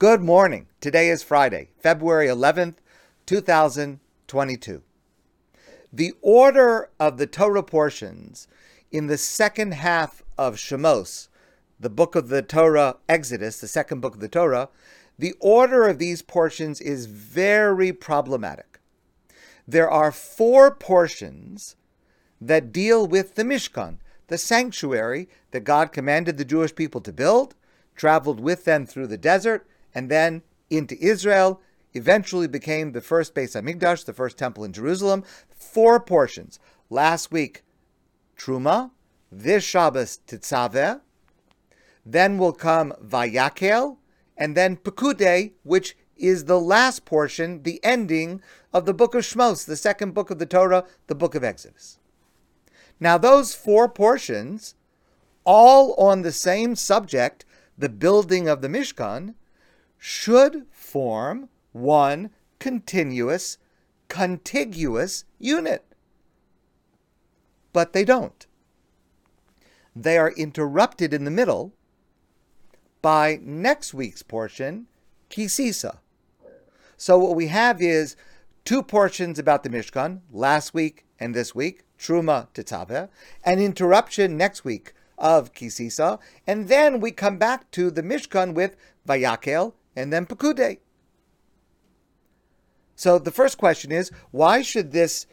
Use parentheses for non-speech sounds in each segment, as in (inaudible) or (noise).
Good morning. Today is Friday, February 11th, 2022. The order of the Torah portions in the second half of Shemos, the book of the Torah, Exodus, the second book of the Torah, the order of these portions is very problematic. There are four portions that deal with the Mishkan, the sanctuary that God commanded the Jewish people to build, traveled with them through the desert, and then into Israel, eventually became the first Beis Hamikdash, the first temple in Jerusalem. Four portions. Last week, Truma. This Shabbos, Tetzaveh. Then will come Vayakel, and then Pekudei, which is the last portion, the ending of the book of Shmos, the second book of the Torah, the book of Exodus. Now, those four portions, all on the same subject, the building of the Mishkan, should form one continuous, contiguous unit. But they don't. They are interrupted in the middle by next week's portion, Kisisa. So what we have is two portions about the Mishkan, last week and this week, Truma Tetzaveh, an interruption next week of Kisisa, and then we come back to the Mishkan with Vayakel and then Pekudei. So the first question is, why should this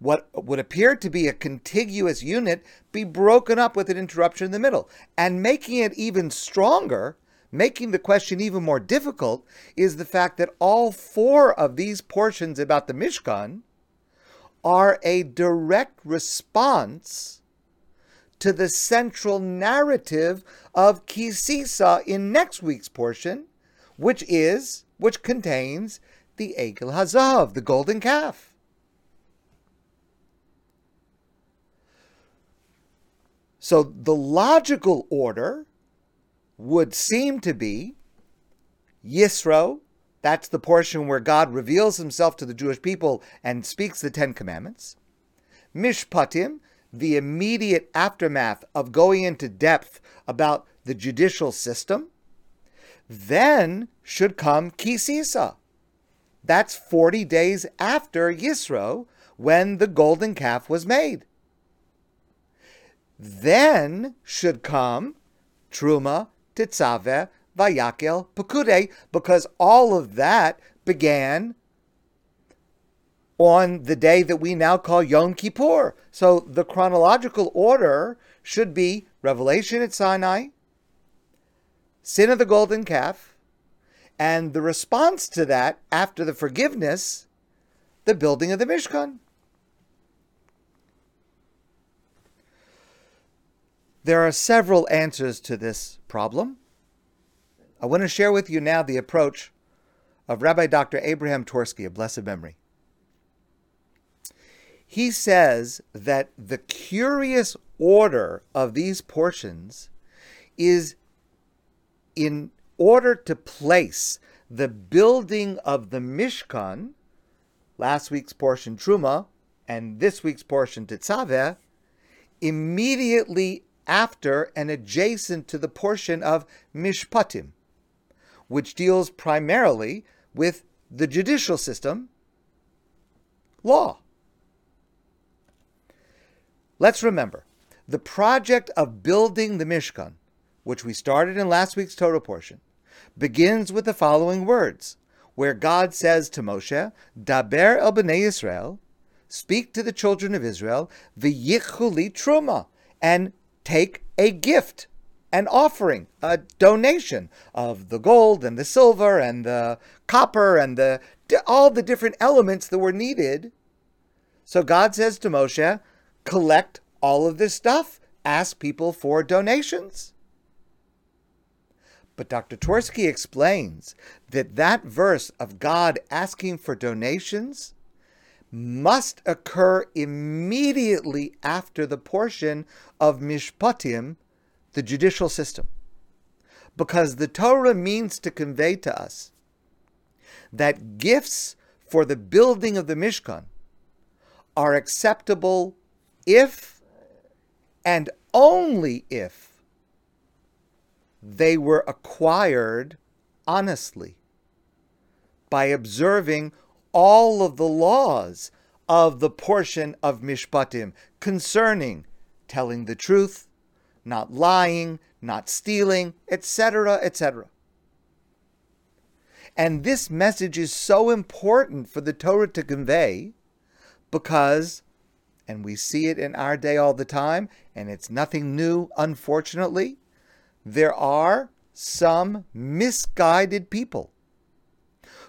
what would appear to be a contiguous unit be broken up with an interruption in the middle? And making it even stronger, making the question even more difficult, is the fact that all four of these portions about the Mishkan are a direct response to the central narrative of Kisisa in next week's portion, which is, which contains the Egel Hazav, the golden calf. So the logical order would seem to be Yisro, that's the portion where God reveals himself to the Jewish people and speaks the Ten Commandments. Mishpatim, the immediate aftermath of going into depth about the judicial system. Then should come Kisisa. That's 40 days after Yisro, when the golden calf was made. Then should come Truma, Tetzaveh, Vayakel, Pekudei, because all of that began on the day that we now call Yom Kippur. So the chronological order should be Revelation at Sinai, sin of the golden calf, and the response to that after the forgiveness, the building of the Mishkan. There are several answers to this problem. I want to share with you now the approach of Rabbi Dr. Abraham Twersky of blessed memory. He says that the curious order of these portions is in order to place the building of the Mishkan, last week's portion Truma, and this week's portion Tetzaveh, immediately after and adjacent to the portion of Mishpatim, which deals primarily with the judicial system, law. Let's remember the project of building the Mishkan, which we started in last week's Torah portion, begins with the following words, where God says to Moshe, Daber el bnei Israel, speak to the children of Israel, v'yichuli truma, and take a gift, an offering, a donation of the gold and the silver and the copper and the all the different elements that were needed. So God says to Moshe, collect all of this stuff, ask people for donations. But Dr. Twersky explains that that verse of God asking for donations must occur immediately after the portion of Mishpatim, the judicial system. Because the Torah means to convey to us that gifts for the building of the Mishkan are acceptable if and only if they were acquired honestly by observing all of the laws of the portion of Mishpatim concerning telling the truth, not lying, not stealing, etc., etc. And this message is so important for the Torah to convey because, and we see it in our day all the time, and it's nothing new, unfortunately, there are some misguided people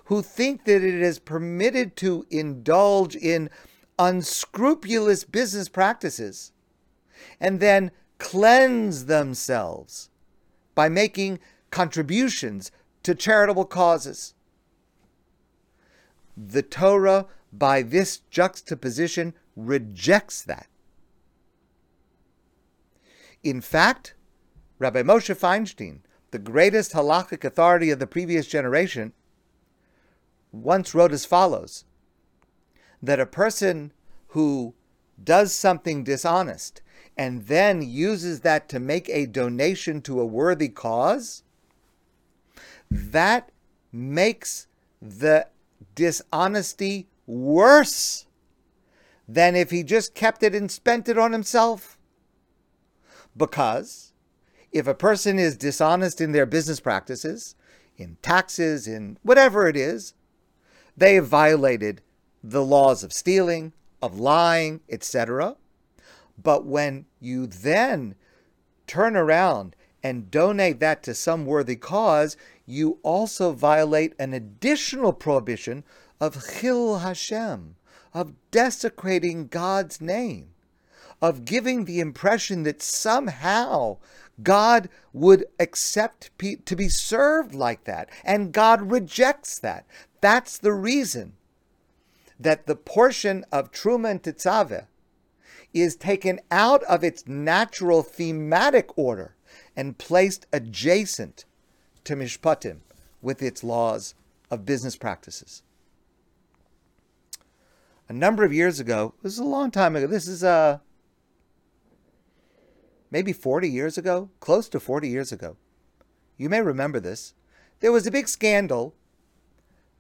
who think that it is permitted to indulge in unscrupulous business practices and then cleanse themselves by making contributions to charitable causes. The Torah, by this juxtaposition, rejects that. In fact, Rabbi Moshe Feinstein, the greatest halachic authority of the previous generation, once wrote as follows that a person who does something dishonest and then uses that to make a donation to a worthy cause, that makes the dishonesty worse than if he just kept it and spent it on himself. Because if a person is dishonest in their business practices, in taxes, in whatever it is, they have violated the laws of stealing, of lying, etc. But when you then turn around and donate that to some worthy cause, you also violate an additional prohibition of Chil Hashem, of desecrating God's name, of giving the impression that somehow God would accept pe- to be served like that, and God rejects that. That's the reason that the portion of Truma and is taken out of its natural thematic order and placed adjacent to Mishpatim with its laws of business practices. A number of years ago, this is a long time ago, this is uh, maybe 40 years ago, close to 40 years ago. You may remember this. There was a big scandal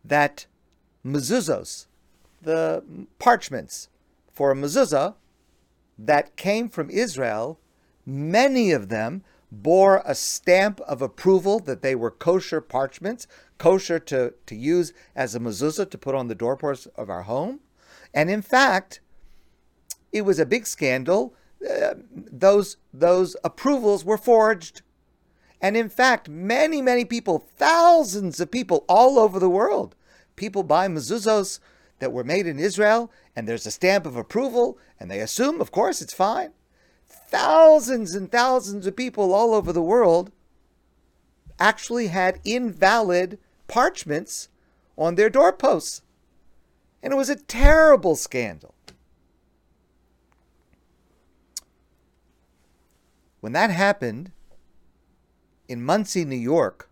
that mezuzos, the parchments for a mezuzah that came from Israel, many of them bore a stamp of approval that they were kosher parchments, kosher to, to use as a mezuzah to put on the doorposts of our home. And in fact, it was a big scandal. Those, those approvals were forged. And in fact, many, many people, thousands of people all over the world, people buy mezuzos that were made in Israel, and there's a stamp of approval, and they assume, of course, it's fine. Thousands and thousands of people all over the world actually had invalid parchments on their doorposts. And it was a terrible scandal. When that happened, in Monsey, New York,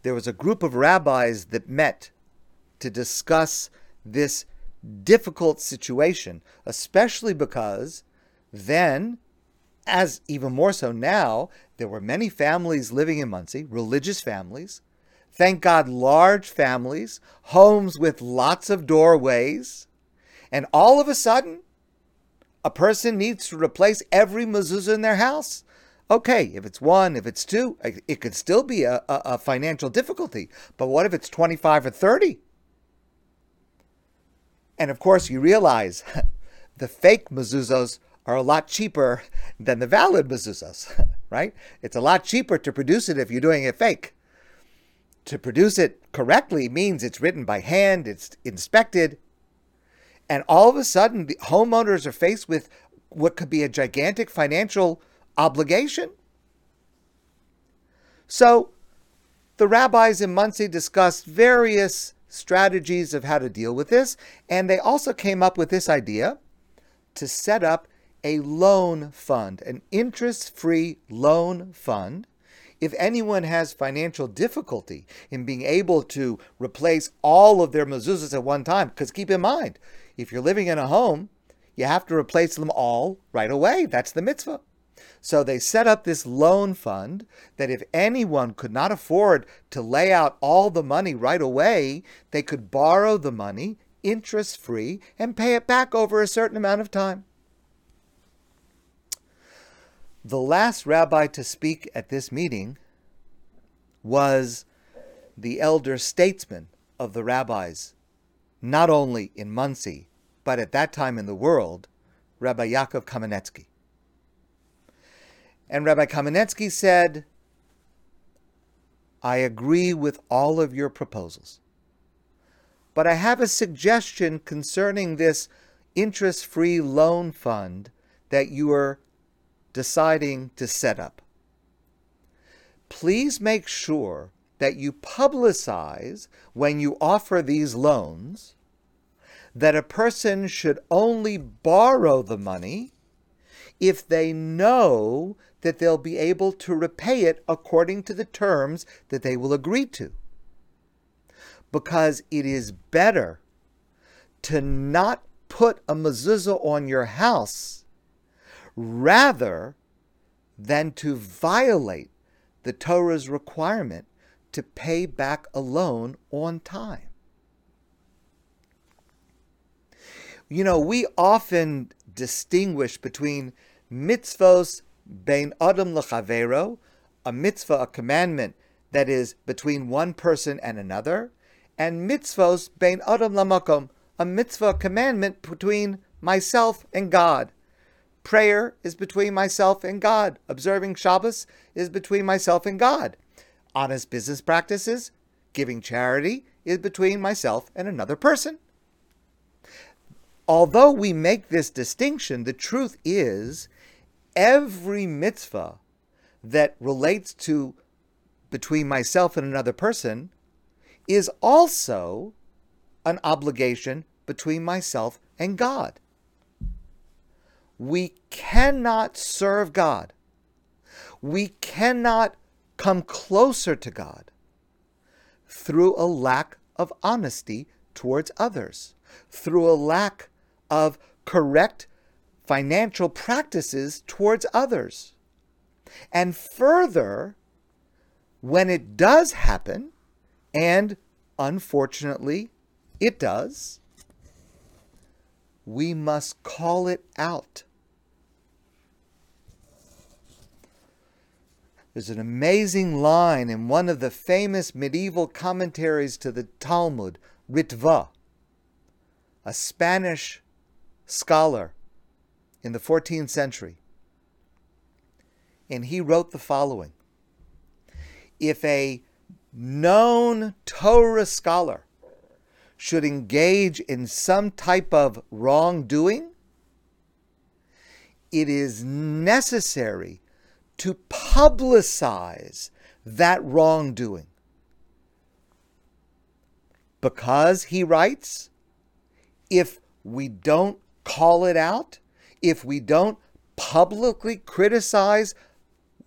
there was a group of rabbis that met to discuss this difficult situation, especially because then, as even more so now, there were many families living in Monsey, religious families. Thank God, large families, homes with lots of doorways. And all of a sudden, a person needs to replace every mezuzah in their house. Okay, if it's one, if it's two, it could still be a, a, a financial difficulty. But what if it's 25 or 30? And of course, you realize (laughs) the fake mezuzos are a lot cheaper than the valid mezuzos, (laughs) right? It's a lot cheaper to produce it if you're doing it fake. To produce it correctly means it's written by hand, it's inspected, and all of a sudden the homeowners are faced with what could be a gigantic financial obligation. So the rabbis in Monsey discussed various strategies of how to deal with this, and they also came up with this idea to set up a loan fund, an interest free loan fund. If anyone has financial difficulty in being able to replace all of their mezuzahs at one time, because keep in mind, if you're living in a home, you have to replace them all right away. That's the mitzvah. So they set up this loan fund that if anyone could not afford to lay out all the money right away, they could borrow the money interest free and pay it back over a certain amount of time. The last rabbi to speak at this meeting was the elder statesman of the rabbis, not only in Monsey, but at that time in the world, Rabbi Yaakov Kamenetsky. And Rabbi Kamenetsky said, I agree with all of your proposals. But I have a suggestion concerning this interest free loan fund that you are deciding to set up. Please make sure that you publicize when you offer these loans that a person should only borrow the money if they know that they'll be able to repay it according to the terms that they will agree to. Because it is better to not put a mezuzah on your house rather than to violate the Torah's requirement to pay back a loan on time. You know, we often distinguish between mitzvos bein adam lechavero, a mitzvah, a commandment that is between one person and another, and mitzvos bein adam lamakom, a mitzvah a commandment between myself and God. Prayer is between myself and God. Observing Shabbos is between myself and God. Honest business practices, giving charity, is between myself and another person. Although we make this distinction, the truth is every mitzvah that relates to between myself and another person is also an obligation between myself and God. We cannot serve God. We cannot come closer to God through a lack of honesty towards others, through a lack of correct financial practices towards others. And further, when it does happen, and unfortunately, it does. We must call it out. There's an amazing line in one of the famous medieval commentaries to the Talmud, Ritva, a Spanish scholar in the 14th century. And he wrote the following If a known Torah scholar should engage in some type of wrongdoing, it is necessary to publicize that wrongdoing. Because, he writes, if we don't call it out, if we don't publicly criticize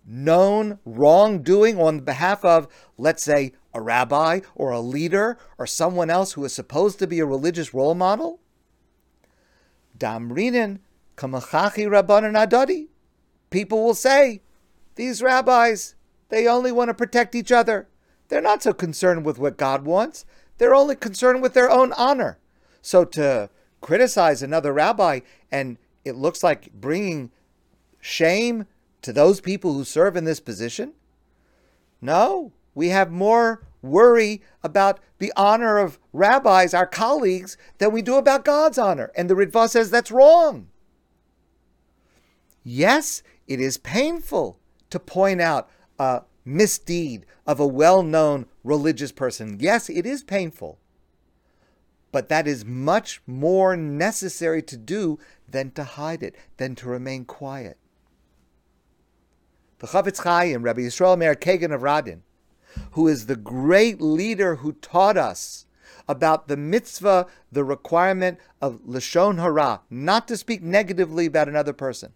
known wrongdoing on behalf of, let's say, a rabbi or a leader or someone else who is supposed to be a religious role model? Damrinin kamachachi rabbanan adadi. People will say, these rabbis, they only want to protect each other. They're not so concerned with what God wants. They're only concerned with their own honor. So to criticize another rabbi and it looks like bringing shame to those people who serve in this position? No, we have more worry about the honor of rabbis, our colleagues, than we do about God's honor. And the Ritva says that's wrong. Yes, it is painful to point out a misdeed of a well known religious person. Yes, it is painful. But that is much more necessary to do than to hide it, than to remain quiet. The Chafetz Chaim, Rabbi Yisrael Meir Kagan of Radin, who is the great leader who taught us about the mitzvah, the requirement of lashon hara, not to speak negatively about another person.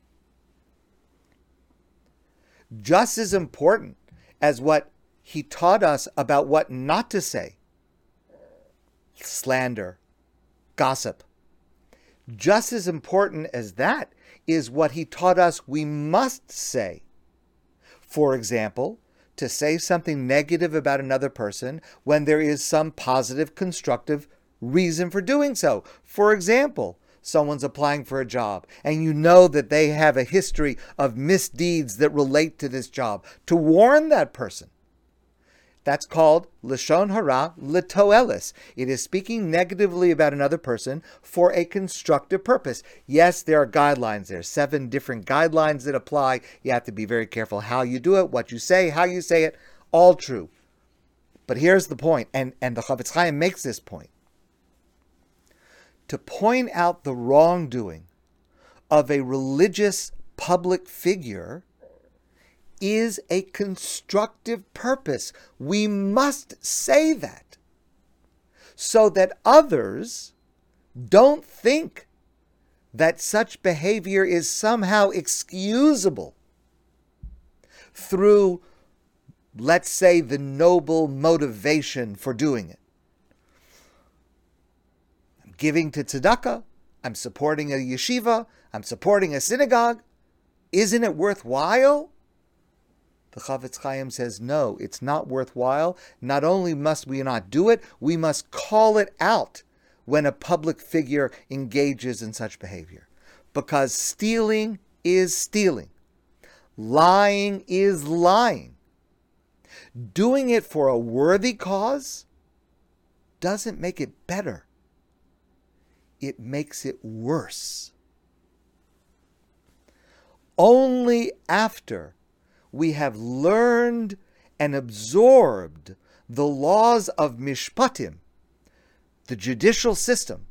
Just as important as what he taught us about what not to say slander, gossip, just as important as that is what he taught us we must say. For example, to say something negative about another person when there is some positive, constructive reason for doing so. For example, someone's applying for a job and you know that they have a history of misdeeds that relate to this job, to warn that person. That's called Lashon Hara Litoelis. It is speaking negatively about another person for a constructive purpose. Yes, there are guidelines. There are seven different guidelines that apply. You have to be very careful how you do it, what you say, how you say it. All true. But here's the point, and, and the Chafetz Chaim makes this point. To point out the wrongdoing of a religious public figure is a constructive purpose. We must say that so that others don't think that such behavior is somehow excusable through, let's say, the noble motivation for doing it. Giving to tzedakah, I'm supporting a yeshiva, I'm supporting a synagogue. Isn't it worthwhile? The Chafetz Chaim says, no, it's not worthwhile. Not only must we not do it, we must call it out when a public figure engages in such behavior. Because stealing is stealing, lying is lying. Doing it for a worthy cause doesn't make it better, it makes it worse. Only after we have learned and absorbed the laws of mishpatim, the judicial system,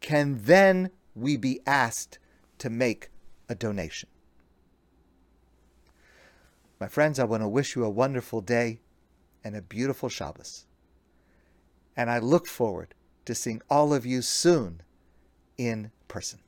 can then we be asked to make a donation. My friends, I want to wish you a wonderful day and a beautiful Shabbos. And I look forward to seeing all of you soon in person.